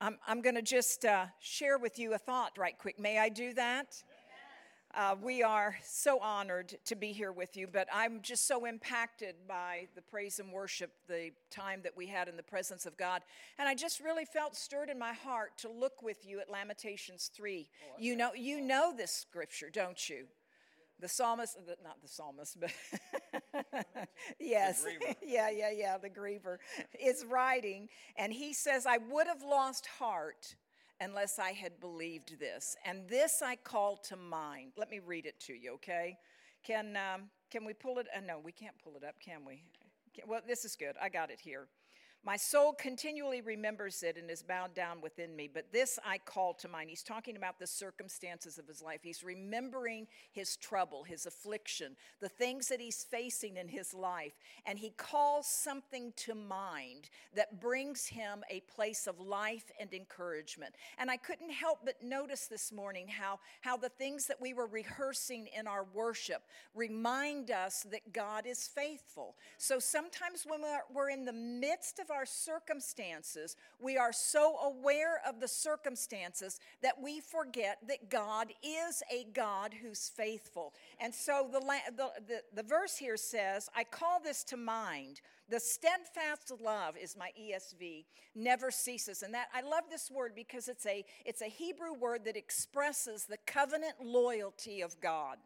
I'm, I'm going to just uh, share with you a thought right quick. May I do that? Uh, we are so honored to be here with you, but I'm just so impacted by the praise and worship, the time that we had in the presence of God. And I just really felt stirred in my heart to look with you at Lamentations 3. Oh, you know, you know this scripture, don't you? The psalmist, not the psalmist, but yes, yeah, yeah, yeah, the griever is writing, and he says, I would have lost heart unless I had believed this. And this I call to mind. Let me read it to you, okay? Can, um, can we pull it? Uh, no, we can't pull it up, can we? Well, this is good. I got it here. My soul continually remembers it and is bowed down within me, but this I call to mind. He's talking about the circumstances of his life. He's remembering his trouble, his affliction, the things that he's facing in his life, and he calls something to mind that brings him a place of life and encouragement. And I couldn't help but notice this morning how, how the things that we were rehearsing in our worship remind us that God is faithful. So sometimes when we're in the midst of of our circumstances, we are so aware of the circumstances that we forget that God is a God who's faithful. And so the, the, the, the verse here says, I call this to mind. The steadfast love is my ESV, never ceases. And that I love this word because it's a it's a Hebrew word that expresses the covenant loyalty of God.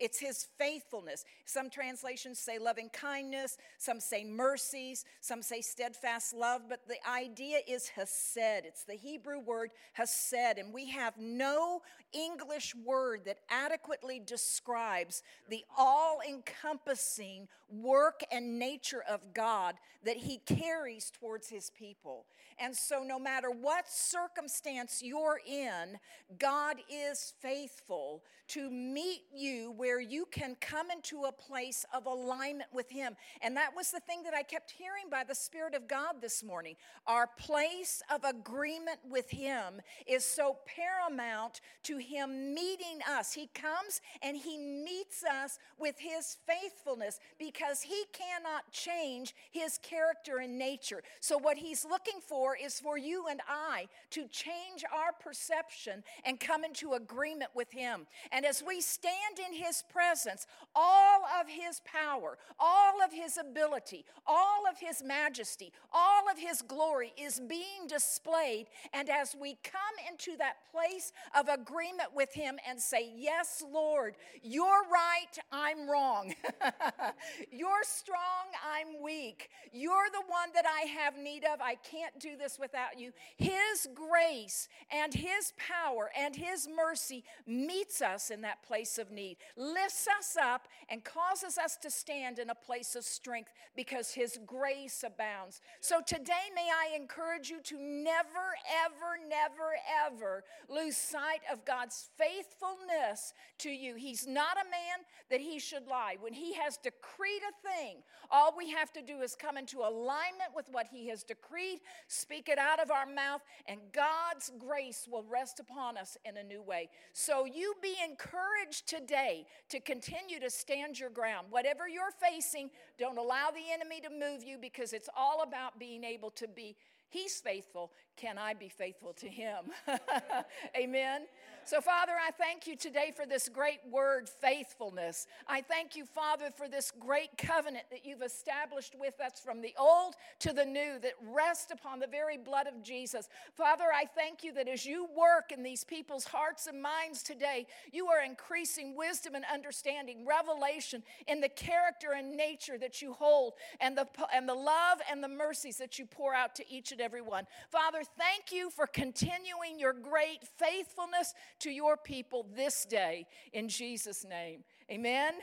It's his faithfulness. Some translations say loving kindness, some say mercies, some say steadfast love, but the idea is hesed. It's the Hebrew word hesed, and we have no English word that adequately describes the all encompassing work and nature of God that he carries towards his people. And so, no matter what circumstance you're in, God is faithful to meet you where you can come into a place of alignment with Him. And that was the thing that I kept hearing by the Spirit of God this morning. Our place of agreement with Him is so paramount to Him meeting us. He comes and He meets us with His faithfulness because He cannot change His character and nature. So, what He's looking for is for you and I to change our perception and come into agreement with Him. And as we stand in His presence, all of His power, all of His ability, all of His majesty, all of His glory is being displayed. And as we come into that place of agreement with Him and say, Yes, Lord, you're right, I'm wrong. you're strong, I'm weak. You're the one that I have need of. I can't do this without you. His grace and His power and His mercy meets us in that place of need, lifts us up, and causes us to stand in a place of strength because His grace abounds. So today, may I encourage you to never, ever, never, ever lose sight of God's faithfulness to you. He's not a man that He should lie. When He has decreed a thing, all we have to do is come into alignment with what He has decreed, speak it out of our mouth, and God's grace will rest upon us in a new way. So you be encouraged today to continue to stand your ground. Whatever you're facing, don't allow the enemy to move you because it's all about being able to be He's faithful. Can I be faithful to him? Amen. So, Father, I thank you today for this great word, faithfulness. I thank you, Father, for this great covenant that you've established with us from the old to the new that rest upon the very blood of Jesus. Father, I thank you that as you work in these people's hearts and minds today, you are increasing wisdom and understanding, revelation in the character and nature that you hold, and the, and the love and the mercies that you pour out to each and every one. Father, thank you for continuing your great faithfulness to your people this day in Jesus' name. Amen.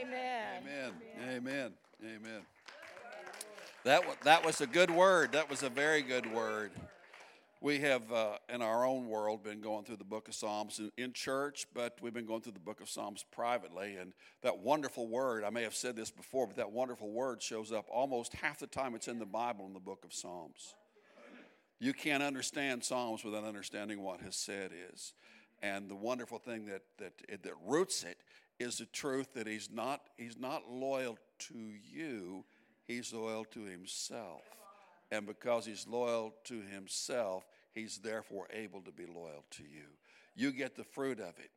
Amen. Amen. Amen. Amen. That, that was a good word. That was a very good word. We have, uh, in our own world, been going through the book of Psalms in, in, church, but we've been going through the book of Psalms privately. And that wonderful word, I may have said this before, but that wonderful word shows up almost half the time it's in the Bible in the book of Psalms. You can't understand Psalms without understanding what hesed is. And the wonderful thing that, that, that roots it is the truth that he's not, he's not loyal to you, he's loyal to himself. And because he's loyal to himself, He's therefore able to be loyal to you. You get the fruit of it.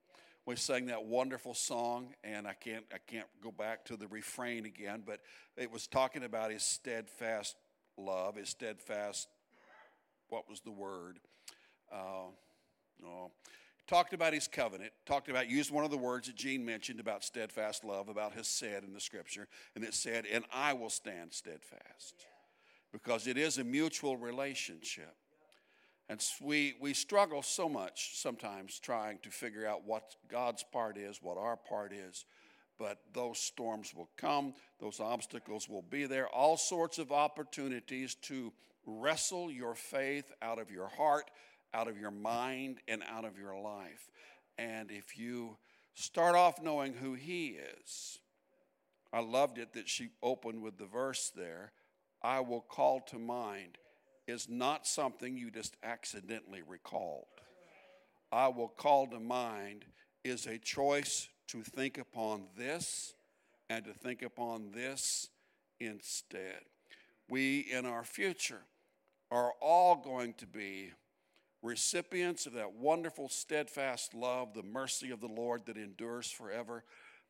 We sang that wonderful song, and I can't I can't go back to the refrain again, but it was talking about his steadfast love, his steadfast. What was the word? Uh, no, talked about his covenant, talked about, used one of the words that Jeanne mentioned about steadfast love, about hesed in the scripture, and it said, and I will stand steadfast. Because it is a mutual relationship. And we, we struggle so much sometimes trying to figure out what God's part is, what our part is. But those storms will come, those obstacles will be there, all sorts of opportunities to wrestle your faith out of your heart out of your mind and out of your life. And if you start off knowing who He is, I loved it that she opened with the verse there I will call to mind is not something you just accidentally recalled. I will call to mind is a choice to think upon this and to think upon this instead. We in our future are all going to be recipients of that wonderful, steadfast love, the mercy of the Lord that endures forever.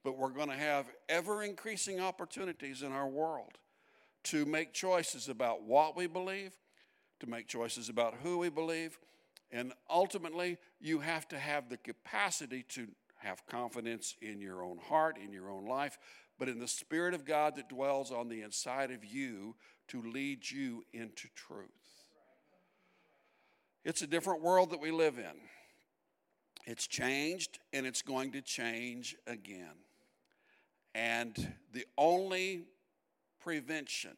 But we're going to have ever increasing opportunities in our world to make choices about what we believe, to make choices about who we believe. And ultimately, you have to have the capacity to have confidence in your own heart, in your own life, but in the Spirit of God that dwells on the inside of you to lead you into truth. It's a different world that we live in. It's changed and it's going to change again. And the only prevention,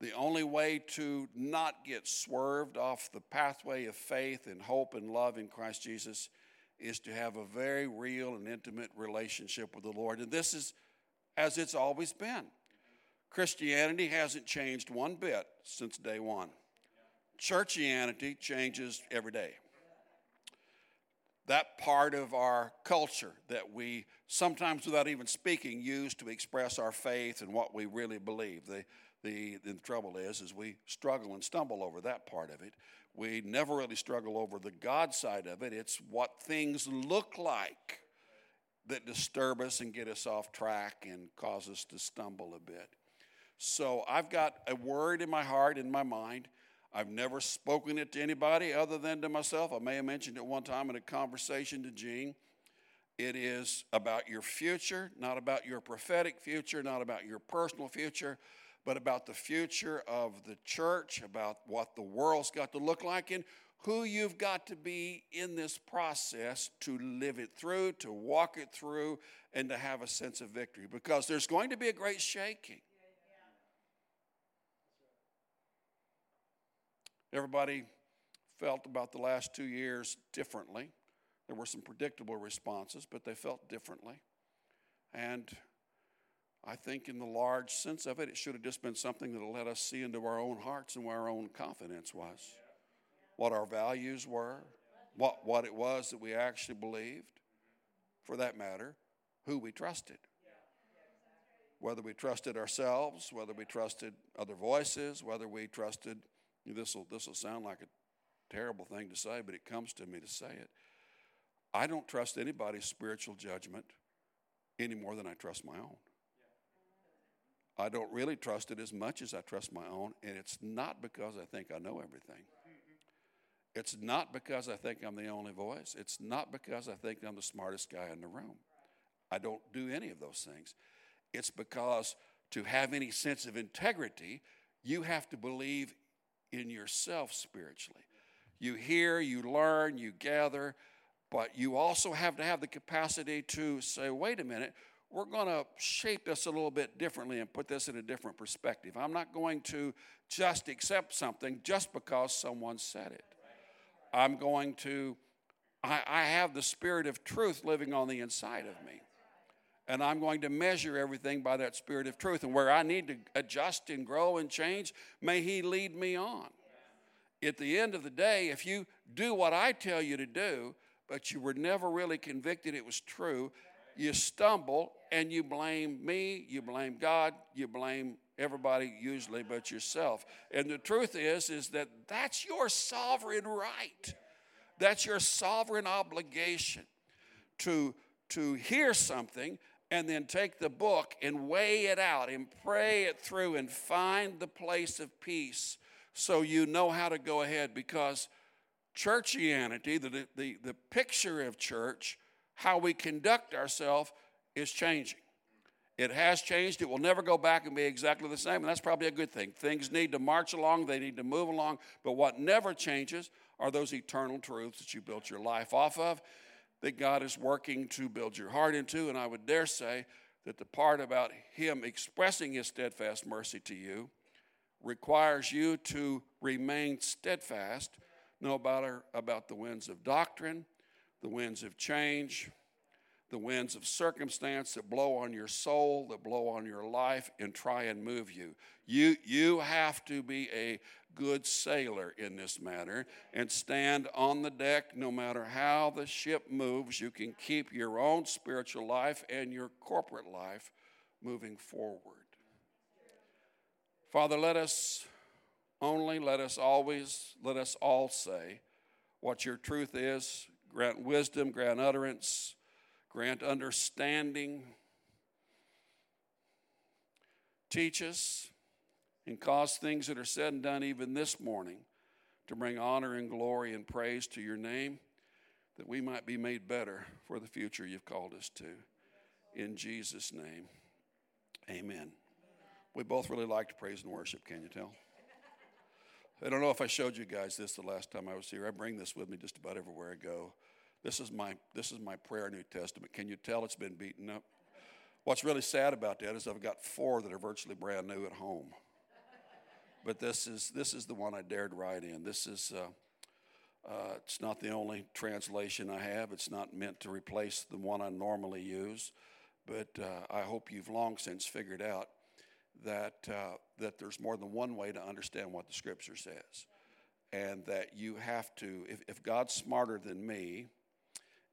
the only way to not get swerved off the pathway of faith and hope and love in Christ Jesus is to have a very real and intimate relationship with the Lord. And this is as it's always been. Christianity hasn't changed one bit since day one. Churchianity changes every day. That part of our culture that we sometimes, without even speaking, use to express our faith and what we really believe. The, the, the trouble is, is we struggle and stumble over that part of it. We never really struggle over the God side of it. It's what things look like that disturb us and get us off track and cause us to stumble a bit. So I've got a word in my heart, in my mind I've never spoken it to anybody other than to myself. I may have mentioned it one time in a conversation to Jeanne. It is about your future, not about your prophetic future, not about your personal future, but about the future of the church, about what the world's got to look like, and who you've got to be in this process to live it through, to walk it through, and to have a sense of victory. Because there's going to be a great shaking. Everybody felt about the last two years differently. There were some predictable responses, but they felt differently. And I think, in the large sense of it, it should have just been something that let us see into our own hearts and where our own confidence was, what our values were, what, what it was that we actually believed, for that matter, who we trusted. Whether we trusted ourselves, whether we trusted other voices, whether we trusted this will this will sound like a terrible thing to say, but it comes to me to say it. I don't trust anybody's spiritual judgment any more than I trust my own. I don't really trust it as much as I trust my own, and it's not because I think I know everything. It's not because I think I'm the only voice. It's not because I think I'm the smartest guy in the room. I don't do any of those things. It's because to have any sense of integrity, you have to believe in yourself spiritually. You hear, you learn, you gather, but you also have to have the capacity to say, wait a minute, we're going to shape this a little bit differently and put this in a different perspective. I'm not going to just accept something just because someone said it. I'm going to, I, I have the spirit of truth living on the inside of me and I'm going to measure everything by that spirit of truth. And where I need to adjust and grow and change, may He lead me on. At the end of the day, if you do what I tell you to do, but you were never really convicted it was true, you stumble and you blame me, you blame God, you blame everybody usually but yourself. And the truth is is that that's your sovereign right. That's your sovereign obligation to to hear something and then take the book and weigh it out and pray it through and find the place of peace so you know how to go ahead because churchianity, the, the, the picture of church, how we conduct ourselves, is changing. It has changed. It will never go back and be exactly the same, and that's probably a good thing. Things need to march along, they need to move along, but what never changes are those eternal truths that you built your life off of, that God is working to build your heart into. And I would dare say that the part about Him expressing His steadfast mercy to you requires you to remain steadfast no matter about the winds of doctrine, the winds of change, the winds of circumstance that blow on your soul, that blow on your life, and try and move you. You, you have to be a good sailor in this matter and stand on the deck no matter how the ship moves. You can keep your own spiritual life and your corporate life moving forward. Father, let us only, let us always, let us all say what your truth is. Grant wisdom, grant utterance grant understanding, teach us, and cause things that are said and done even this morning to bring honor and glory and praise to your name, that we might be made better for the future you've called us to. In Jesus' name, amen. We both really like to praise and worship, can you tell? I don't know if I showed you guys this the last time I was here. I bring this with me just about everywhere I go. This is my this is my prayer New Testament. Can you tell it's been beaten up? What's really sad about that is I've got four that are virtually brand new at home. But this is this is the one I dared write in. This is uh, uh, it's not the only translation I have. It's not meant to replace the one I normally use. But uh, I hope you've long since figured out that uh, that there's more than one way to understand what the Scripture says, and that you have to. If, if God's smarter than me,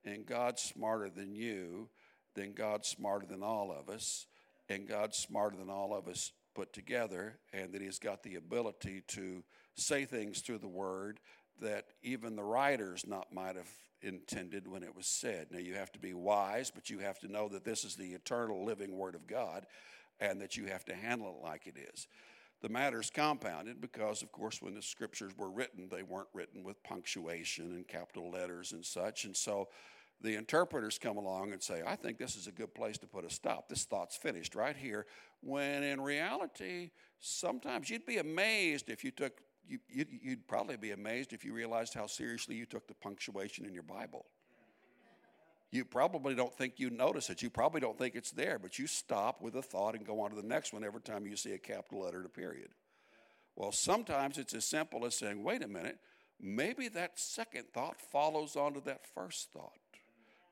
and God's smarter than you, then God's smarter than all of us, and God's smarter than all of us put together, and that He's got the ability to say things through the Word that even the writers not might have intended when it was said. Now you have to be wise, but you have to know that this is the eternal living Word of God, and that you have to handle it like it is. The matter's compounded because, of course, when the scriptures were written, they weren't written with punctuation and capital letters and such, and so the interpreters come along and say, I think this is a good place to put a stop. This thought's finished right here. When in reality, sometimes you'd be amazed if you took, you, would you'd probably be amazed if you realized how seriously you took the punctuation in your Bible. You probably don't think you notice it. You probably don't think it's there, but you stop with a thought and go on to the next one every time you see a capital letter and a period. Well, sometimes it's as simple as saying, wait a minute, maybe that second thought follows on to that first thought.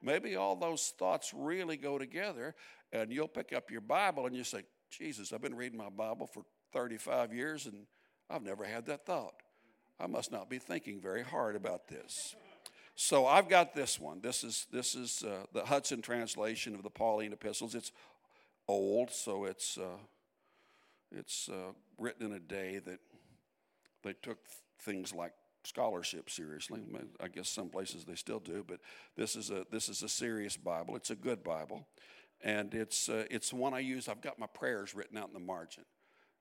Maybe all those thoughts really go together, and you'll pick up your Bible and you say, Jesus, I've been reading my Bible for 35 years and I've never had that thought. I must not be thinking very hard about this. So I've got this one. This is this is uh, the Hudson translation of the Pauline epistles. It's old, so it's uh, it's uh, written in a day that they took things like scholarship seriously. I guess some places they still do, but this is a this is a serious Bible. It's a good Bible, and it's uh, it's one I use. I've got my prayers written out in the margin,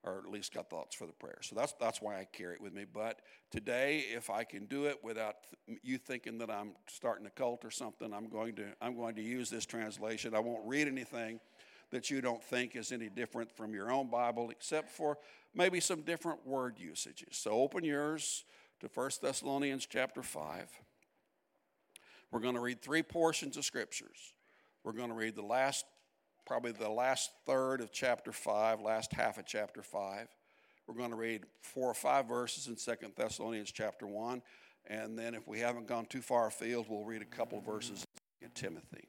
or at least got thoughts for the prayer. So that's that's why I carry it with me. But today, if I can do it without th- you thinking that I'm starting a cult or something, I'm going to I'm going to use this translation. I won't read anything that you don't think is any different from your own Bible, except for maybe some different word usages. So open yours to 1 Thessalonians chapter 5. We're going to read three portions of scriptures. We're going to read the last, probably the last third of chapter 5, last half of chapter 5. We're going to read four or five verses in 2 Thessalonians chapter 1. And then, if we haven't gone too far afield, we'll read a couple verses in Timothy.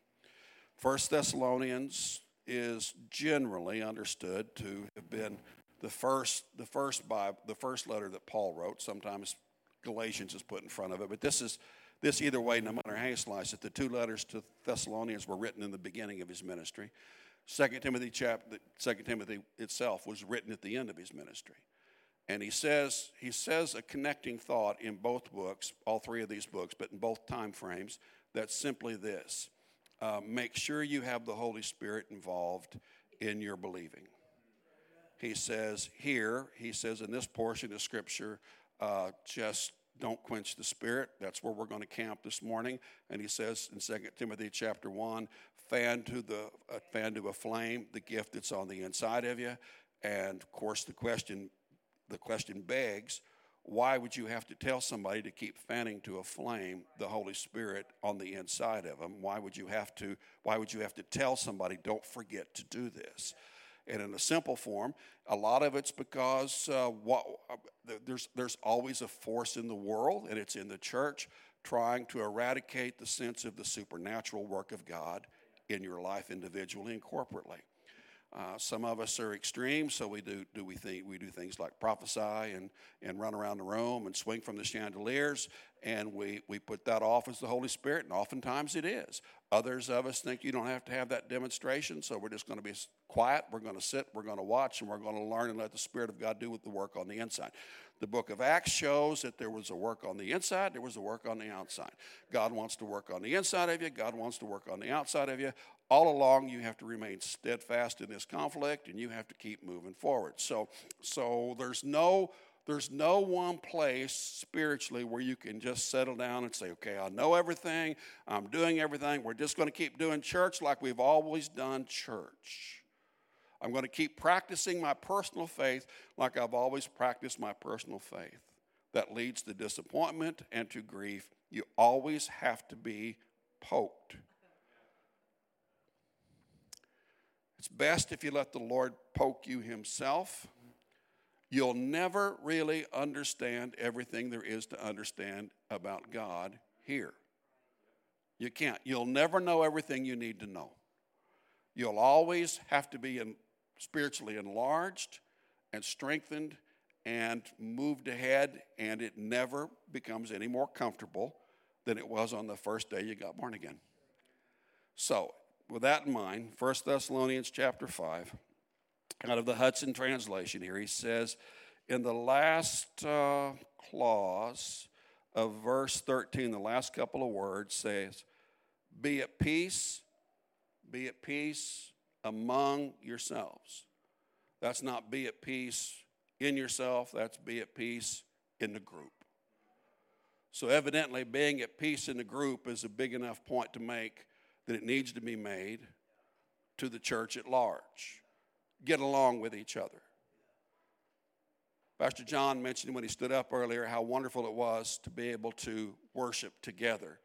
1 Thessalonians is generally understood to have been the first, the first Bible, the first letter that Paul wrote. Sometimes Galatians is put in front of it. But this is this either way, no matter how you slice it. The two letters to Thessalonians were written in the beginning of his ministry. Second Timothy chapter, Second Timothy itself was written at the end of his ministry. And he says, he says a connecting thought in both books, all three of these books, but in both time frames, that's simply this. Uh, make sure you have the Holy Spirit involved in your believing. He says here, he says in this portion of Scripture, uh, just don't quench the spirit. That's where we're going to camp this morning. And he says in 2 Timothy chapter 1, fan to the uh, fan to a flame the gift that's on the inside of you. And of course the question the question begs, why would you have to tell somebody to keep fanning to a flame the Holy Spirit on the inside of them? Why would you have to why would you have to tell somebody don't forget to do this? And in a simple form, a lot of it's because uh, what, uh, there's, there's always a force in the world, and it's in the church, trying to eradicate the sense of the supernatural work of God in your life individually and corporately. Uh, some of us are extreme, so we do, do we think we do things like prophesy and, and run around the room and swing from the chandeliers, and we, we put that off as the Holy Spirit, and oftentimes it is. Others of us think you don't have to have that demonstration, so we're just going to be quiet, we're going to sit, we're going to watch, and we're going to learn and let the Spirit of God do with the work on the inside. The book of Acts shows that there was a work on the inside, there was a work on the outside. God wants to work on the inside of you, God wants to work on the outside of you. All along, you have to remain steadfast in this conflict and you have to keep moving forward. So, so there's no there's no one place spiritually where you can just settle down and say, okay, I know everything, I'm doing everything, we're just going to keep doing church like we've always done church. I'm going to keep practicing my personal faith like I've always practiced my personal faith. That leads to disappointment and to grief. You always have to be poked. It's best if you let the Lord poke you Himself You'll never really understand everything there is to understand about God here. You can't. You'll never know everything you need to know. You'll always have to be in, spiritually enlarged and strengthened and moved ahead, and it never becomes any more comfortable than it was on the first day you got born again. So, with that in mind, 1 Thessalonians chapter 5 out of the Hudson translation here. He says, in the last uh, clause of verse 13, the last couple of words says, Be at peace, be at peace among yourselves. That's not be at peace in yourself, that's be at peace in the group. So, evidently, being at peace in the group is a big enough point to make that it needs to be made to the church at large get along with each other. Pastor John mentioned when he stood up earlier how wonderful it was to be able to worship together,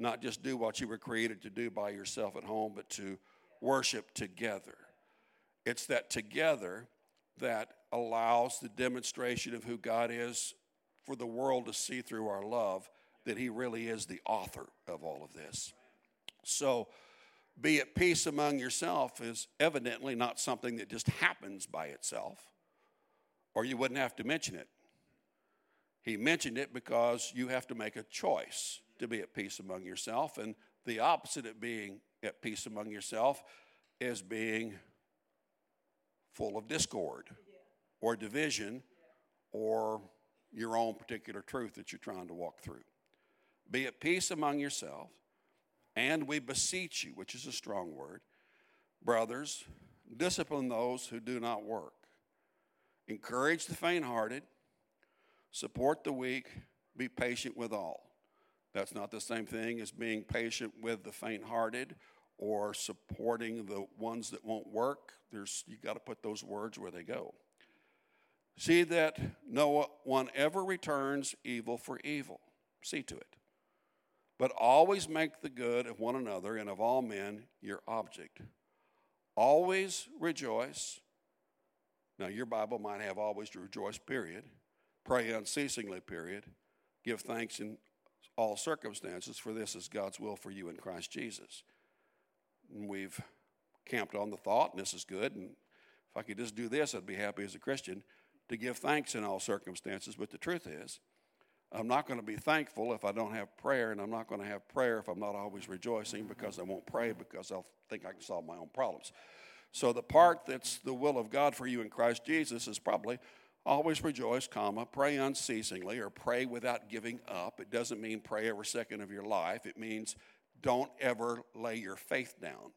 not just do what you were created to do by yourself at home, but to worship together. It's that together that allows the demonstration of who God is for the world to see through our love that He really is the author of all of this. So, be at peace among yourself is evidently not something that just happens by itself, or you wouldn't have to mention it. He mentioned it because you have to make a choice to be at peace among yourself, and the opposite of being at peace among yourself is being full of discord or division or your own particular truth that you're trying to walk through. Be at peace among yourself and we beseech you, which is a strong word, brothers, discipline those who do not work. Encourage the faint hearted, support the weak, be patient with all. That's not the same thing as being patient with the faint hearted or supporting the ones that won't work. There's you got to put those words where they go. See that no one ever returns evil for evil. See to it. But always make the good of one another and of all men your object. Always rejoice. Now, your Bible might have always to rejoice, period. Pray unceasingly, period. Give thanks in all circumstances, for this is God's will for you in Christ Jesus. And we've camped on the thought, and this is good. And if I could just do this, I'd be happy as a Christian to give thanks in all circumstances. But the truth is, I'm not going to be thankful if I don't have prayer, and I'm not going to have prayer if I'm not always rejoicing because I won't pray because I'll think I can solve my own problems. So the part that's the will of God for you in Christ Jesus is probably always rejoice, comma, pray unceasingly or pray without giving up. It doesn't mean pray every second of your life. It means don't ever lay your faith down.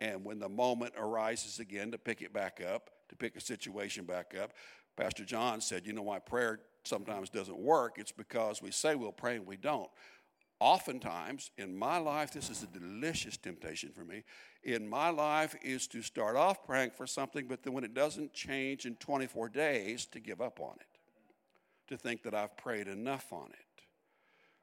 And when the moment arises again to pick it back up, to pick a situation back up, Pastor John said, you know why prayer sometimes doesn't work? It's because we say we'll pray and we don't. Oftentimes in my life, this is a delicious temptation for me. In my life, is to start off praying for something, but then when it doesn't change in 24 days, to give up on it, to think that I've prayed enough on it.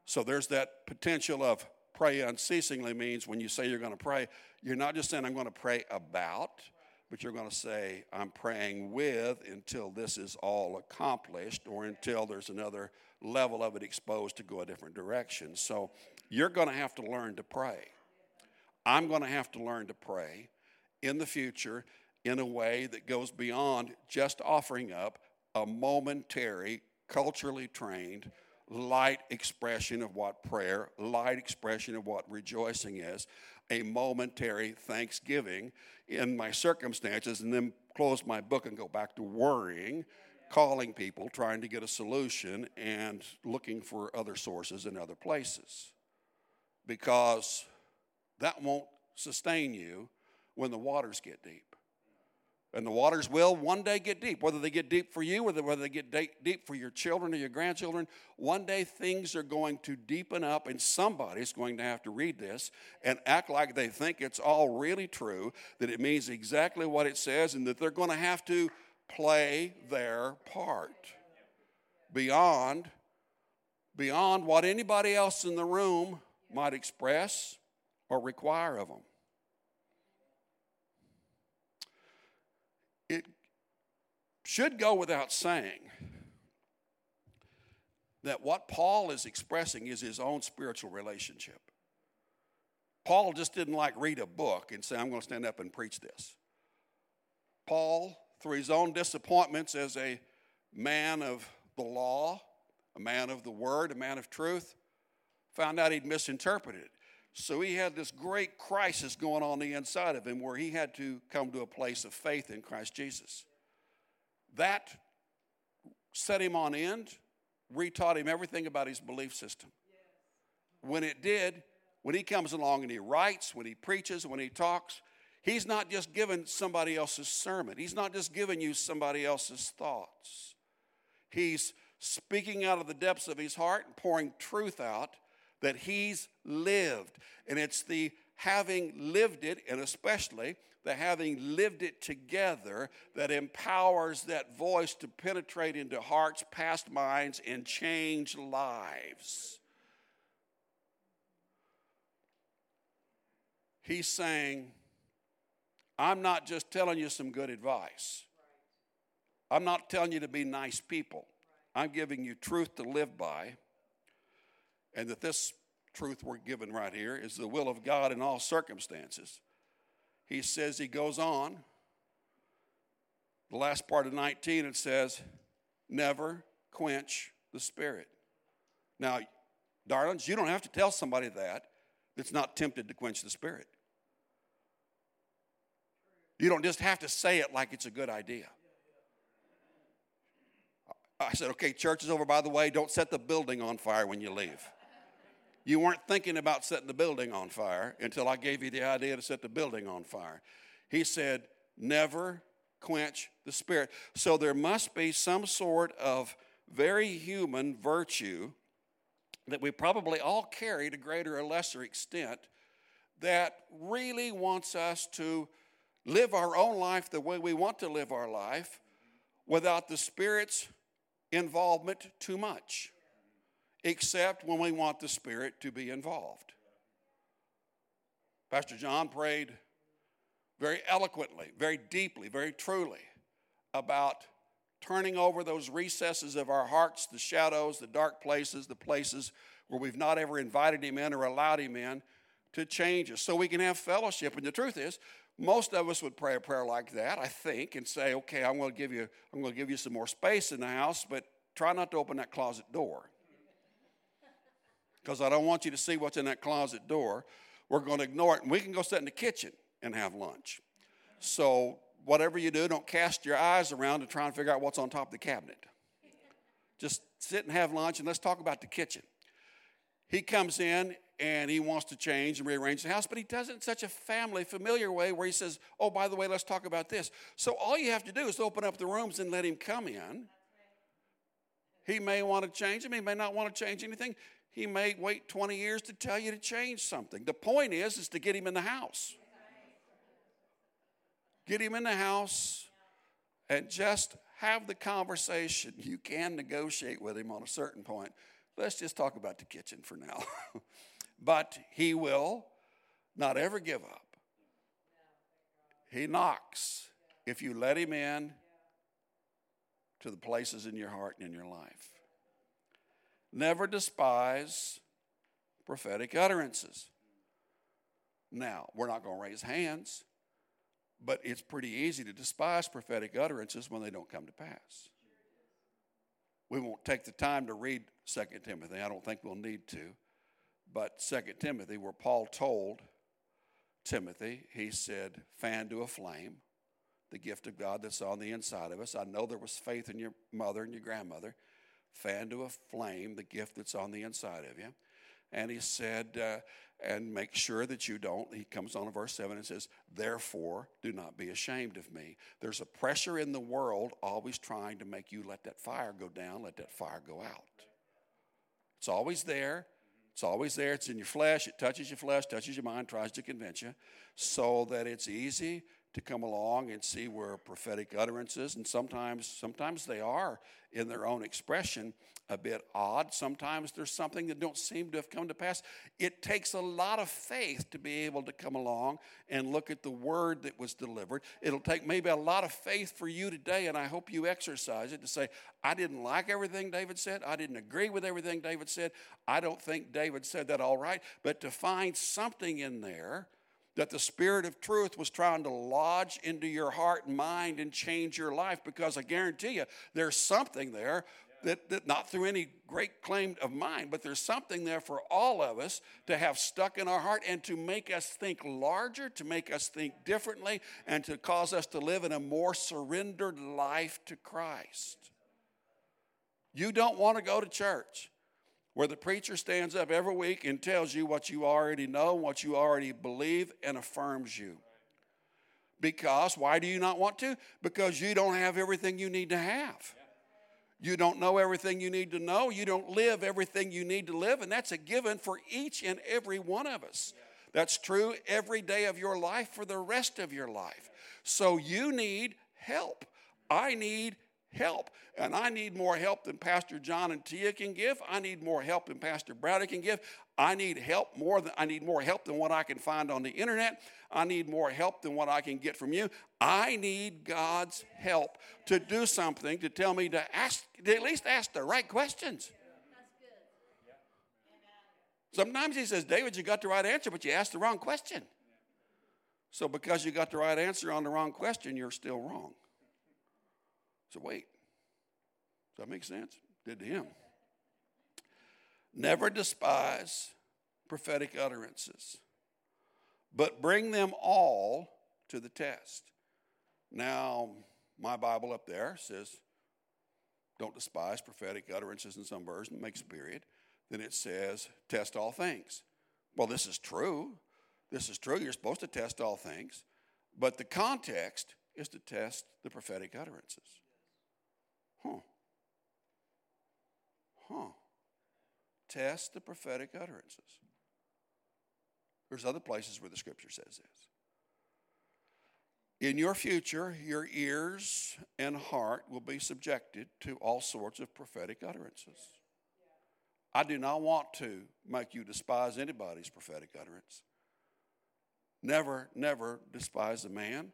So there's that potential of pray unceasingly means when you say you're going to pray, you're not just saying I'm going to pray about, but you're going to say I'm praying with until this is all accomplished or until there's another level of it exposed to go a different direction. So you're going to have to learn to pray. I'm going to have to learn to pray in the future in a way that goes beyond just offering up a momentary, culturally trained, light expression of what prayer, light expression of what rejoicing is, a momentary thanksgiving in my circumstances, and then close my book and go back to worrying, calling people, trying to get a solution, and looking for other sources in other places. Because that won't sustain you when the waters get deep. And the waters will one day get deep, whether they get deep for you, or whether they get deep for your children or your grandchildren. One day things are going to deepen up, and somebody's going to have to read this and act like they think it's all really true, that it means exactly what it says, and that they're going to have to play their part beyond, beyond what anybody else in the room might express or require of them. It should go without saying that what Paul is expressing is his own spiritual relationship. Paul just didn't like read a book and say, I'm going to stand up and preach this. Paul, through his own disappointments as a man of the law, a man of the word, a man of truth, found out he'd misinterpreted. So he had this great crisis going on the inside of him where he had to come to a place of faith in Christ Jesus. That set him on end, retaught him everything about his belief system. When it did, when he comes along and he writes, when he preaches, when he talks, he's not just giving somebody else's sermon, he's not just giving you somebody else's thoughts. He's speaking out of the depths of his heart and pouring truth out that he's lived. And it's the having lived it, and especially the having lived it together, that empowers that voice to penetrate into hearts, past minds, and change lives. He's saying, I'm not just telling you some good advice. I'm not telling you to be nice people. I'm giving you truth to live by and that this truth we're given right here is the will of God in all circumstances. He says, he goes on, the last part of 19, it says, never quench the spirit. Now, darlings, you don't have to tell somebody that that's not tempted to quench the spirit. You don't just have to say it like it's a good idea. I said, okay, church is over, by the way, don't set the building on fire when you leave. You weren't thinking about setting the building on fire until I gave you the idea to set the building on fire. He said, never quench the spirit. So there must be some sort of very human virtue that we probably all carry to greater or lesser extent that really wants us to live our own life the way we want to live our life without the Spirit's involvement too much except when we want the Spirit to be involved. Pastor John prayed very eloquently, very deeply, very truly about turning over those recesses of our hearts, the shadows, the dark places, the places where we've not ever invited Him in or allowed Him in to change us so we can have fellowship. And the truth is, most of us would pray a prayer like that, I think, and say, okay, I'm going to give you, I'm going to give you some more space in the house, but try not to open that closet door because I don't want you to see what's in that closet door. We're going to ignore it, and we can go sit in the kitchen and have lunch. So, whatever you do, don't cast your eyes around to try and figure out what's on top of the cabinet. Just sit and have lunch and let's talk about the kitchen. He comes in and he wants to change and rearrange the house, but he does it in such a family, familiar way where he says, Oh, by the way, let's talk about this. So all you have to do is open up the rooms and let him come in. He may want to change them, he may not want to change anything. He may wait 20 years to tell you to change something. The point is, is to get him in the house. Get him in the house and just have the conversation. You can negotiate with him on a certain point. Let's just talk about the kitchen for now. but he will not ever give up. He knocks if you let him in to the places in your heart and in your life. Never despise prophetic utterances. Now, we're not going to raise hands, but it's pretty easy to despise prophetic utterances when they don't come to pass. We won't take the time to read 2 Timothy. I don't think we'll need to. But 2 Timothy, where Paul told Timothy, he said, fan to a flame the gift of God that's on the inside of us. I know there was faith in your mother and your grandmother. Fan to a flame the gift that's on the inside of you. And he said, uh, and make sure that you don't. He comes on to verse 7 and says, Therefore, do not be ashamed of me. There's a pressure in the world always trying to make you let that fire go down, let that fire go out. It's always there. It's always there. It's in your flesh. It touches your flesh, touches your mind, tries to convince you so that it's easy to come along and see where prophetic utterances and sometimes sometimes they are in their own expression a bit odd. Sometimes there's something that don't seem to have come to pass. It takes a lot of faith to be able to come along and look at the word that was delivered. It'll take maybe a lot of faith for you today and i hope you exercise it to say i didn't like everything david said. I didn't agree with everything david said. I don't think david said that all right. But to find something in there that the Spirit of truth was trying to lodge into your heart and mind and change your life because I guarantee you there's something there that, that not through any great claim of mine, but there's something there for all of us to have stuck in our heart and to make us think larger, to make us think differently, and to cause us to live in a more surrendered life to Christ. You don't want to go to church where the preacher stands up every week and tells you what you already know, what you already believe, and affirms you. Because, why do you not want to? Because you don't have everything you need to have. You don't know everything you need to know. You don't live everything you need to live, and that's a given for each and every one of us. That's true every day of your life for the rest of your life. So you need help. I need help. And I need more help than Pastor John and Tia can give. I need more help than Pastor Browdy can give. I need help more than I need more help than what I can find on the internet. I need more help than what I can get from you. I need God's help to do something to tell me to ask to at least ask the right questions. Sometimes he says, David, you got the right answer, but you asked the wrong question. So because you got the right answer on the wrong question, you're still wrong. So wait. Does that make sense? Did to him. Never despise prophetic utterances, but bring them all to the test. Now, my Bible up there says, don't despise prophetic utterances in some version, makes a period. Then it says, test all things. Well, this is true. This is true. You're supposed to test all things. But the context is to test the prophetic utterances. Huh. Huh. Test the prophetic utterances. There's other places where the scripture says this. In your future, your ears and heart will be subjected to all sorts of prophetic utterances. I do not want to make you despise anybody's prophetic utterance. Never, never despise the man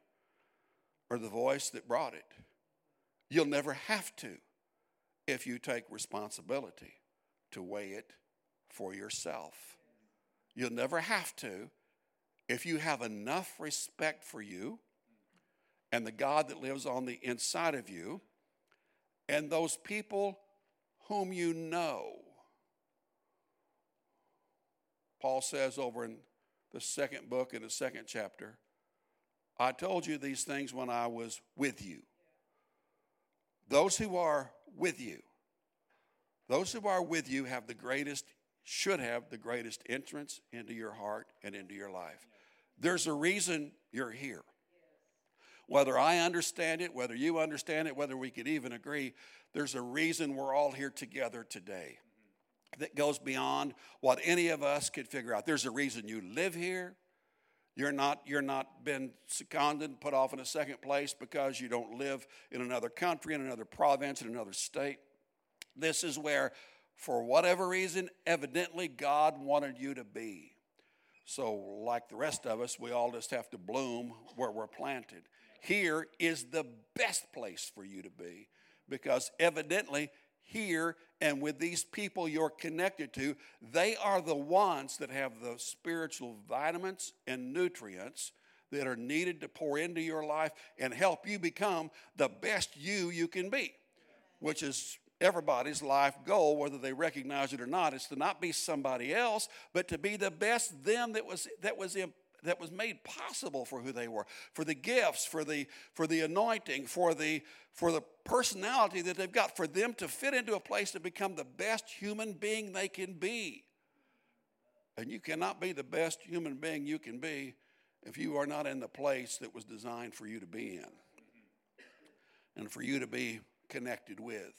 or the voice that brought it. You'll never have to if you take responsibility to weigh it for yourself. You'll never have to if you have enough respect for you and the God that lives on the inside of you and those people whom you know. Paul says over in the second book, in the second chapter, I told you these things when I was with you. Those who are with you, those who are with you have the greatest, should have the greatest entrance into your heart and into your life. There's a reason you're here. Whether I understand it, whether you understand it, whether we could even agree, there's a reason we're all here together today that goes beyond what any of us could figure out. There's a reason you live here. You're not, you're not been seconded, put off in a second place because you don't live in another country, in another province, in another state. This is where, for whatever reason, evidently God wanted you to be. So, like the rest of us, we all just have to bloom where we're planted. Here is the best place for you to be because evidently here and with these people you're connected to, they are the ones that have the spiritual vitamins and nutrients that are needed to pour into your life and help you become the best you you can be, which is everybody's life goal, whether they recognize it or not. It's to not be somebody else, but to be the best them that was that was in that was made possible for who they were, for the gifts, for the, for the anointing, for the, for the personality that they've got, for them to fit into a place to become the best human being they can be. And you cannot be the best human being you can be if you are not in the place that was designed for you to be in and for you to be connected with.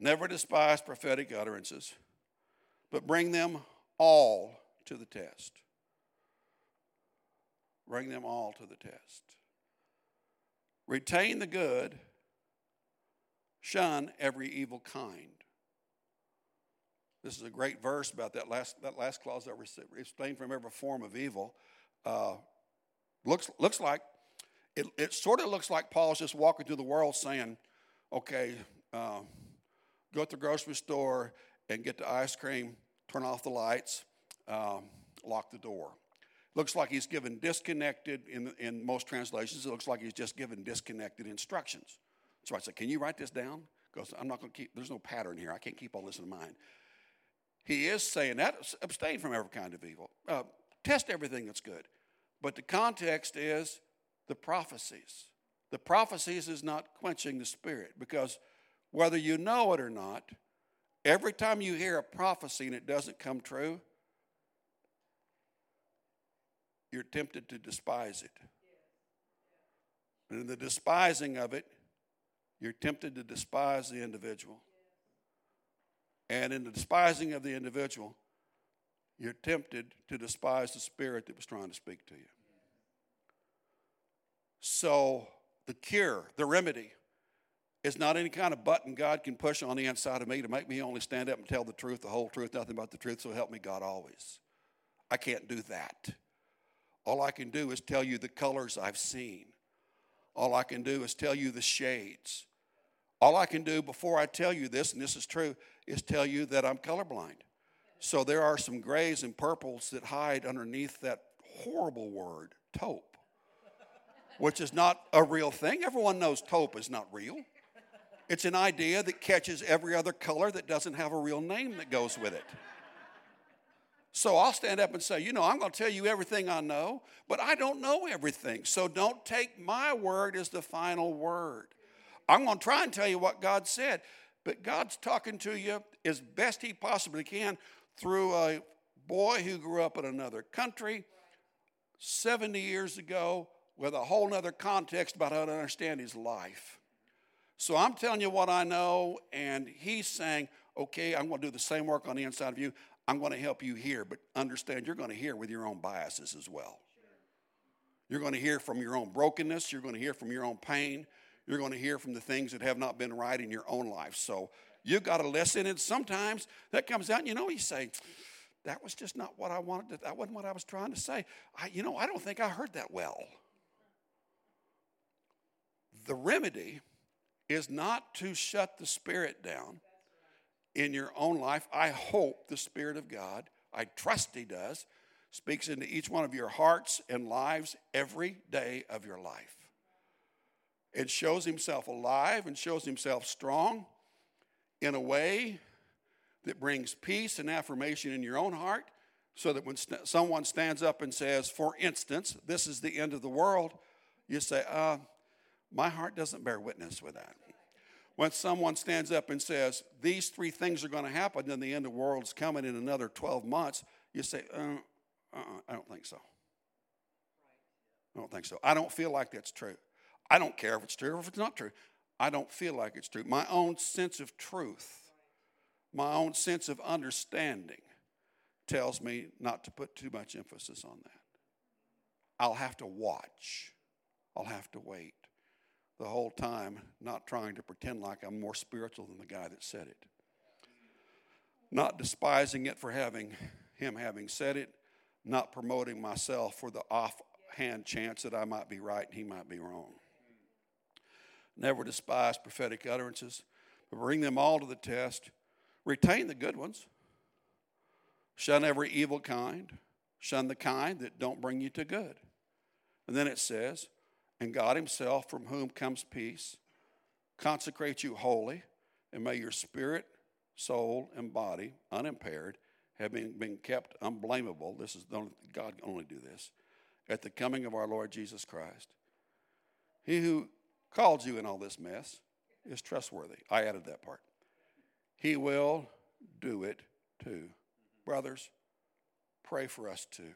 Never despise prophetic utterances, but bring them all to the test. Bring them all to the test. Retain the good, shun every evil kind. This is a great verse about that last, that last clause that abstain from every form of evil. Uh, looks, looks like, it, it sort of looks like Paul's just walking through the world saying, okay, uh, go to the grocery store and get the ice cream, turn off the lights, um, lock the door. Looks like he's given disconnected, in, in most translations, it looks like he's just given disconnected instructions. So I said, Can you write this down? Because I'm not going to keep, there's no pattern here. I can't keep all this in mind. He is saying that abstain from every kind of evil, uh, test everything that's good. But the context is the prophecies. The prophecies is not quenching the spirit because whether you know it or not, every time you hear a prophecy and it doesn't come true, you're tempted to despise it. And in the despising of it, you're tempted to despise the individual. And in the despising of the individual, you're tempted to despise the spirit that was trying to speak to you. So, the cure, the remedy, is not any kind of button God can push on the inside of me to make me only stand up and tell the truth, the whole truth, nothing but the truth, so help me God always. I can't do that. All I can do is tell you the colors I've seen. All I can do is tell you the shades. All I can do before I tell you this, and this is true, is tell you that I'm colorblind. So there are some grays and purples that hide underneath that horrible word, taupe, which is not a real thing. Everyone knows taupe is not real. It's an idea that catches every other color that doesn't have a real name that goes with it. So I'll stand up and say, you know, I'm going to tell you everything I know, but I don't know everything. So don't take my word as the final word. I'm going to try and tell you what God said, but God's talking to you as best He possibly can through a boy who grew up in another country 70 years ago with a whole other context about how to understand his life. So I'm telling you what I know, and he's saying, okay, I'm going to do the same work on the inside of you. I'm going to help you hear, but understand you're going to hear with your own biases as well. You're going to hear from your own brokenness. You're going to hear from your own pain. You're going to hear from the things that have not been right in your own life. So you've got to listen. And sometimes that comes out, and you know, you say, that was just not what I wanted. To, that wasn't what I was trying to say. I, you know, I don't think I heard that well. The remedy is not to shut the spirit down in your own life. I hope the Spirit of God, I trust He does, speaks into each one of your hearts and lives every day of your life. It shows Himself alive and shows Himself strong in a way that brings peace and affirmation in your own heart, So that when st- someone stands up and says, for instance, this is the end of the world, you say, uh, my heart doesn't bear witness with that. When someone stands up and says, these three things are going to happen and the end of the world's coming in another 12 months, you say, uh, uh-uh, I don't think so. I don't think so. I don't feel like that's true. I don't care if it's true or if it's not true. I don't feel like it's true. My own sense of truth, my own sense of understanding tells me not to put too much emphasis on that. I'll have to watch, I'll have to wait the whole time, not trying to pretend like I'm more spiritual than the guy that said it. Not despising it for having him having said it, not promoting myself for the offhand chance that I might be right and he might be wrong. Never despise prophetic utterances, but bring them all to the test. Retain the good ones. Shun every evil kind. Shun the kind that don't bring you to good. And then it says, And God Himself, from whom comes peace, consecrate you wholly, and may your spirit, soul, and body, unimpaired, have been, been kept unblameable. This is God can only do this at the coming of our Lord Jesus Christ. He who called you in all this mess is trustworthy. I added that part. He will do it too. Brothers, pray for us too.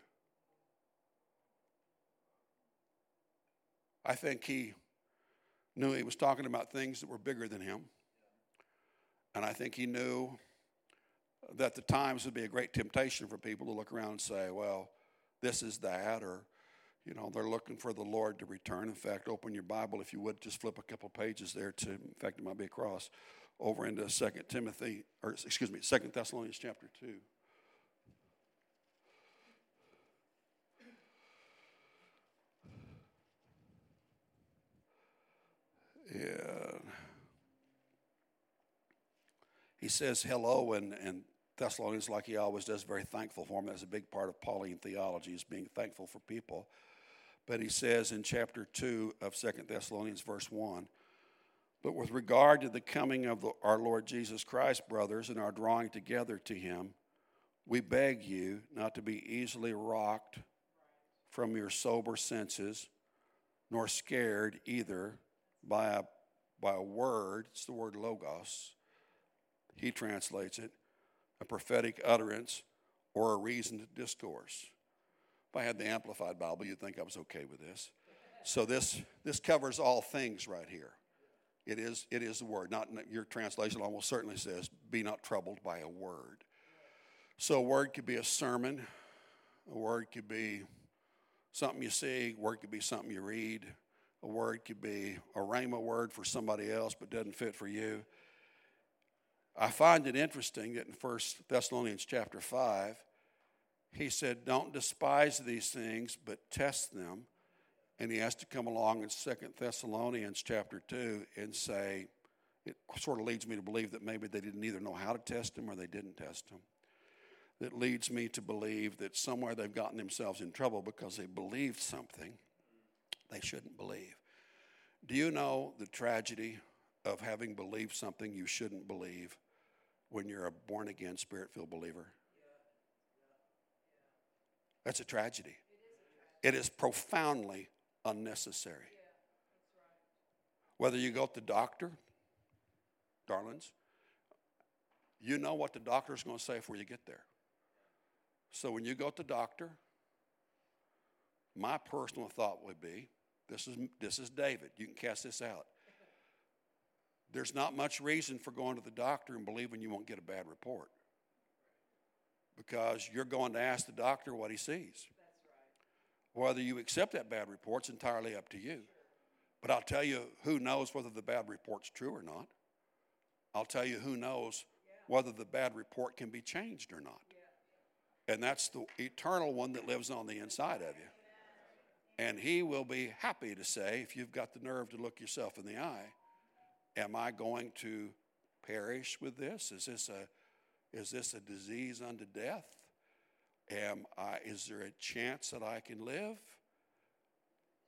I think he knew he was talking about things that were bigger than him. And I think he knew that the times would be a great temptation for people to look around and say, well, this is that, or you know, they're looking for the Lord to return. In fact, open your Bible, if you would, just flip a couple pages there to, in fact, it might be across, over into Second Timothy, or excuse me, Second Thessalonians chapter 2. Yeah. He says hello and, and Thessalonians, like he always does, very thankful for him. That's a big part of Pauline theology, is being thankful for people. But he says in chapter 2 of Second Thessalonians, verse 1 But with regard to the coming of the, our Lord Jesus Christ, brothers, and our drawing together to him, we beg you not to be easily rocked from your sober senses, nor scared either by a, by a word, it's the word logos, he translates it, a prophetic utterance, or a reasoned discourse. If I had the Amplified Bible, you'd think I was okay with this. So this this covers all things right here. It is it is the word. Not your translation almost certainly says, "Be not troubled by a word." So a word could be a sermon. A word could be something you see. A word could be something you read. A word could be a rhema word for somebody else, but doesn't fit for you. I find it interesting that in 1 Thessalonians chapter 5, he said, Don't despise these things, but test them. And he has to come along in Second Thessalonians chapter 2 and say, it sort of leads me to believe that maybe they didn't either know how to test them or they didn't test them. That leads me to believe that somewhere they've gotten themselves in trouble because they believed something they shouldn't believe. Do you know the tragedy of having believed something you shouldn't believe when you're a born again, spirit filled believer? That's a tragedy. It is profoundly unnecessary. Whether you go to the doctor, darlings, you know what the doctor is going to say before you get there. So when you go to the doctor, my personal thought would be this is, this is David. You can cast this out. There's not much reason for going to the doctor and believing you won't get a bad report because you're going to ask the doctor what he sees. Whether you accept that bad report's entirely up to you. But I'll tell you who knows whether the bad report's true or not. I'll tell you who knows whether the bad report can be changed or not. And that's the eternal one that lives on the inside of you. And he will be happy to say, if you've got the nerve to look yourself in the eye, am I going to perish with this? Is this a is this a disease unto death? Am I, is there a chance that I can live?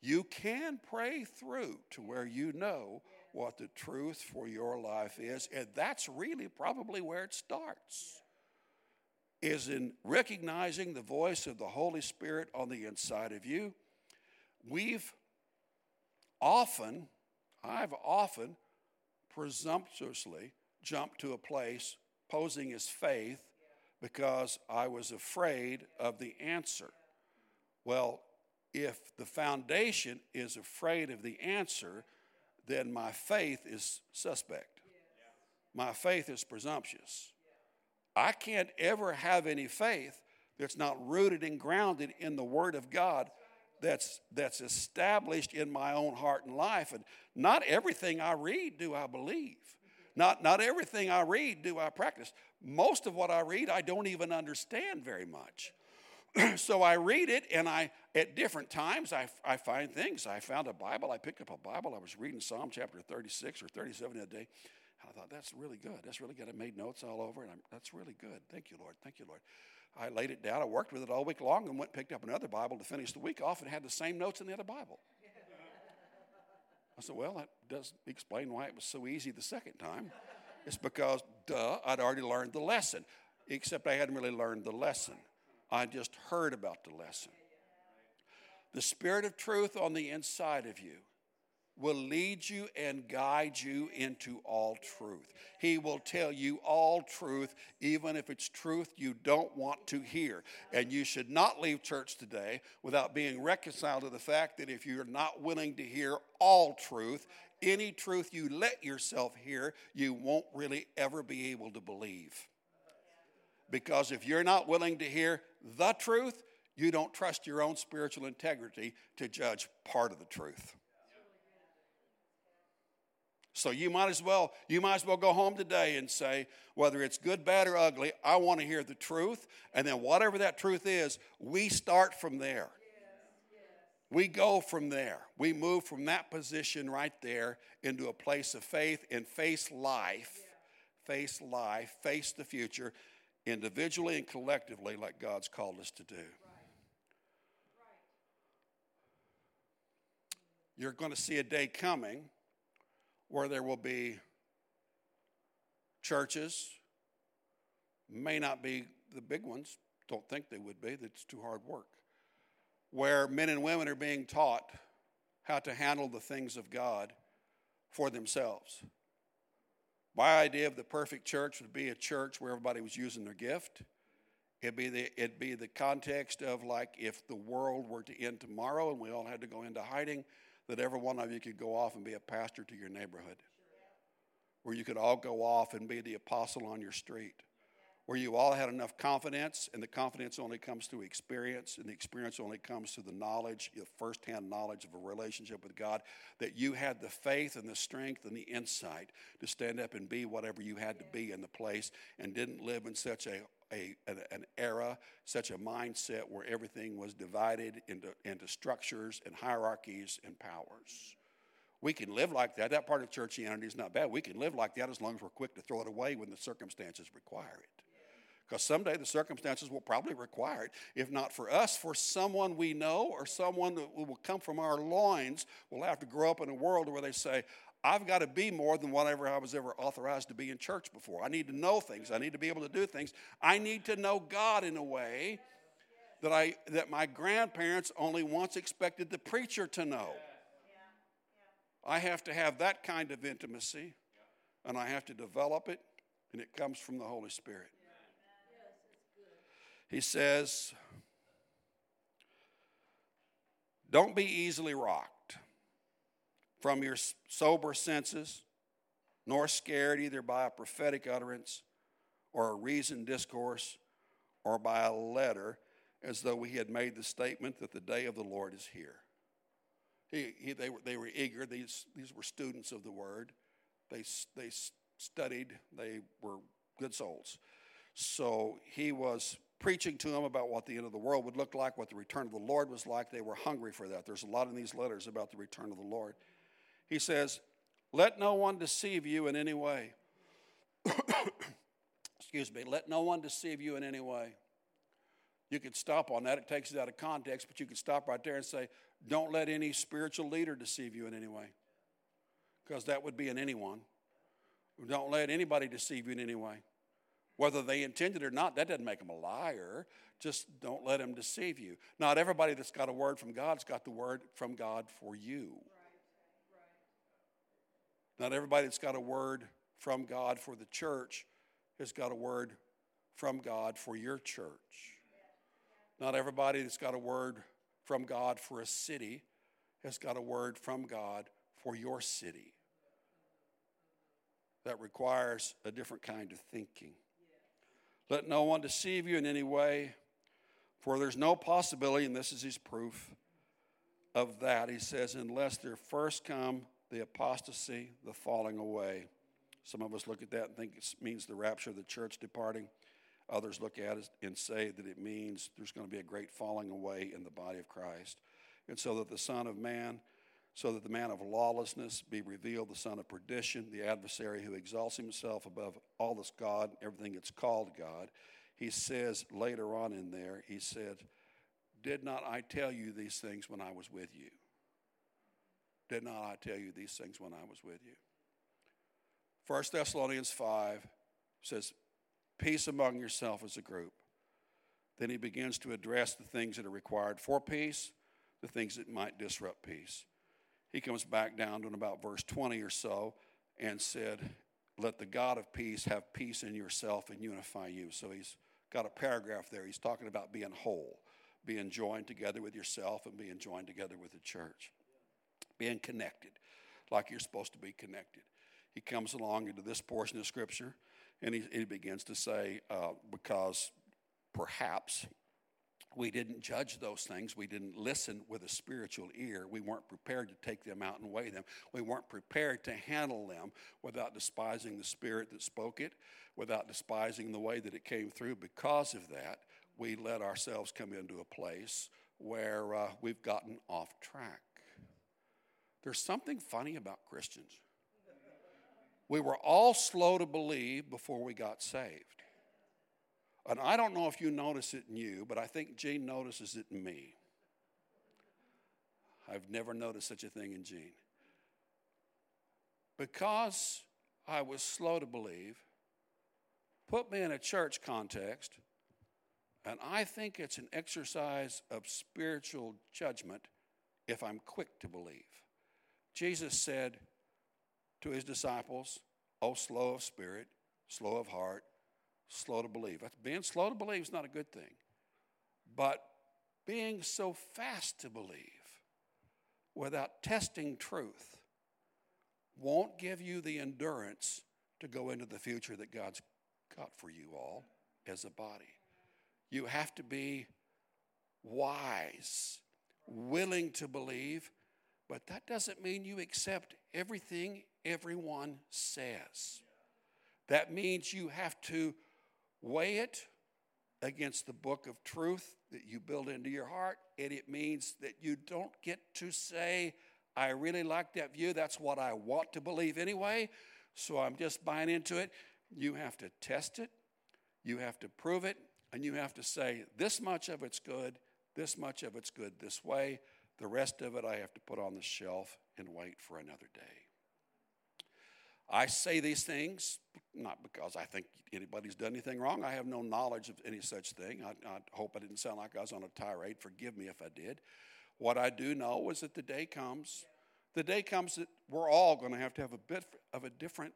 You can pray through to where you know what the truth for your life is, and that's really probably where it starts. is in recognizing the voice of the Holy Spirit on the inside of you. We've often, I've often presumptuously jumped to a place posing as faith because I was afraid of the answer. Well, if the foundation is afraid of the answer, then my faith is suspect. My faith is presumptuous. I can't ever have any faith that's not rooted and grounded in the Word of God that's, that's established in my own heart and life. And not everything I read do I believe. Not, not everything I read do I practice. Most of what I read, I don't even understand very much. so I read it, and I at different times I, I find things. I found a Bible. I picked up a Bible. I was reading Psalm chapter 36 or 37 a day. And I thought, that's really good. That's really good. I made notes all over, and I'm, that's really good. Thank you, Lord. Thank you, Lord. I laid it down. I worked with it all week long and went and picked up another Bible to finish the week off and had the same notes in the other Bible. I said, well, that does explain why it was so easy the second time. It's because, duh, I'd already learned the lesson, except I hadn't really learned the lesson. I just heard about the lesson. The Spirit of truth on the inside of you will lead you and guide you into all truth. He will tell you all truth, even if it's truth you don't want to hear. And you should not leave church today without being reconciled to the fact that if you're not willing to hear all truth, any truth you let yourself hear, you won't really ever be able to believe. Because if you're not willing to hear the truth, you don't trust your own spiritual integrity to judge part of the truth. So you might as well you might as well go home today and say whether it's good, bad or ugly, I want to hear the truth and then whatever that truth is, we start from there. We go from there. We move from that position right there into a place of faith and face life, face life, face the future individually and collectively like God's called us to do. You're going to see a day coming where there will be churches, may not be the big ones, don't think they would be, that's too hard work, where men and women are being taught how to handle the things of God for themselves. My idea of the perfect church would be a church where everybody was using their gift. It'd be the, it'd be the context of like if the world were to end tomorrow and we all had to go into hiding, that every one of you could go off and be a pastor to your neighborhood, where you could all go off and be the apostle on your street, where you all had enough confidence, and the confidence only comes through experience, and the experience only comes through the knowledge, the firsthand knowledge of a relationship with God, that you had the faith and the strength and the insight to stand up and be whatever you had to be in the place, and didn't live in such a a, an, era, such a mindset where everything was divided into, into structures and hierarchies and powers. We can live like that. That part of churchianity is not bad. We can live like that as long as we're quick to throw it away when the circumstances require it. Because someday the circumstances will probably require it. If not for us, for someone we know or someone that will come from our loins, will have to grow up in a world where they say, I've got to be more than whatever I was ever authorized to be in church before. I need to know things. I need to be able to do things. I need to know God in a way that I that my grandparents only once expected the preacher to know. I have to have that kind of intimacy and I have to develop it and it comes from the Holy Spirit. He says, Don't be easily rocked from your sober senses, nor scared either by a prophetic utterance or a reasoned discourse or by a letter, as though we had made the statement that the day of the Lord is here. He, he, they, were, they were eager. These, these were students of the word. They, they studied. They were good souls. So he was preaching to them about what the end of the world would look like, what the return of the Lord was like. They were hungry for that. There's a lot in these letters about the return of the Lord. He says, Let no one deceive you in any way. Excuse me, let no one deceive you in any way. You could stop on that. It takes it out of context, but you could stop right there and say, Don't let any spiritual leader deceive you in any way. Because that would be in anyone. Don't let anybody deceive you in any way. Whether they intended or not, that doesn't make them a liar. Just don't let them deceive you. Not everybody that's got a word from God's got the word from God for you. Not everybody that's got a word from God for the church has got a word from God for your church. Not everybody that's got a word from God for a city has got a word from God for your city. That requires a different kind of thinking. Let no one deceive you in any way, for there's no possibility, and this is his proof of that. He says, unless there first come the apostasy, the falling away. Some of us look at that and think it means the rapture of the church departing. Others look at it and say that it means there's going to be a great falling away in the body of Christ. And so that the Son of Man, so that the man of lawlessness be revealed, the son of perdition, the adversary who exalts himself above all that's God, everything that's called God. He says later on in there, he said, Did not I tell you these things when I was with you? Did not I tell you these things when I was with you? 1 Thessalonians 5 says, Peace among yourself as a group. Then he begins to address the things that are required for peace, the things that might disrupt peace. He comes back down to about verse 20 or so and said, Let the God of peace have peace in yourself and unify you. So he's got a paragraph there. He's talking about being whole, being joined together with yourself and being joined together with the church, being connected like you're supposed to be connected. He comes along into this portion of Scripture and he, he begins to say, uh, because perhaps we didn't judge those things. We didn't listen with a spiritual ear. We weren't prepared to take them out and weigh them. We weren't prepared to handle them without despising the spirit that spoke it, without despising the way that it came through. Because of that, we let ourselves come into a place where uh, we've gotten off track. There's something funny about Christians. We were all slow to believe before we got saved. And I don't know if you notice it in you, but I think Jeanne notices it in me. I've never noticed such a thing in Jeanne. Because I was slow to believe, put me in a church context, and I think it's an exercise of spiritual judgment if I'm quick to believe. Jesus said to his disciples, Oh, slow of spirit, slow of heart, slow to believe. Being slow to believe is not a good thing. But being so fast to believe without testing truth won't give you the endurance to go into the future that God's got for you all as a body. You have to be wise, willing to believe, but that doesn't mean you accept everything everyone says. That means you have to weigh it against the book of truth that you build into your heart, and it means that you don't get to say, I really like that view. That's what I want to believe anyway, so I'm just buying into it. You have to test it, you have to prove it, and you have to say, this much of it's good, this much of it's good this way. The rest of it I have to put on the shelf and wait for another day. I say these things not because I think anybody's done anything wrong. I have no knowledge of any such thing. I, I, hope I didn't sound like I was on a tirade. Forgive me if I did. What I do know is that the day comes, the day comes that we're all going to have to have a bit of a different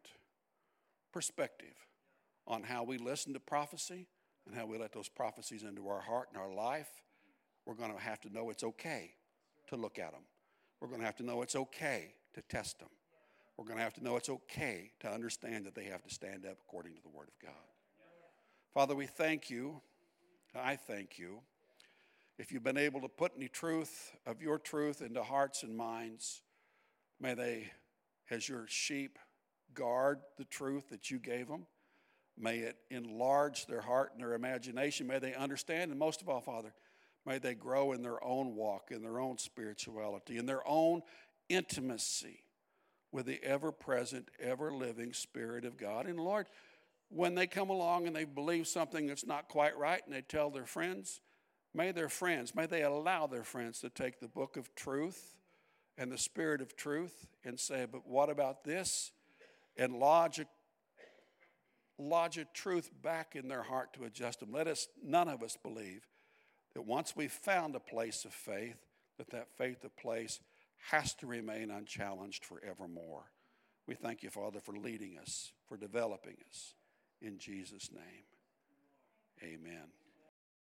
perspective on how we listen to prophecy and how we let those prophecies into our heart and our life. We're going to have to know it's okay to look at them. We're going to have to know it's okay to test them we're going to have to know it's okay to understand that they have to stand up according to the Word of God. Father, we thank you. I thank you. If you've been able to put any truth of your truth into hearts and minds, may they, as your sheep, guard the truth that you gave them. May it enlarge their heart and their imagination. May they understand, and most of all, Father, may they grow in their own walk, in their own spirituality, in their own intimacy with the ever present, ever living Spirit of God. And Lord, when they come along and they believe something that's not quite right and they tell their friends, may their friends, may they allow their friends to take the book of truth and the Spirit of truth and say, but what about this? And lodge a, lodge a truth back in their heart to adjust them. Let us, none of us believe that once we've found a place of faith, that that faith of place has to remain unchallenged forevermore. We thank you, Father, for leading us, for developing us. In Jesus' name, amen.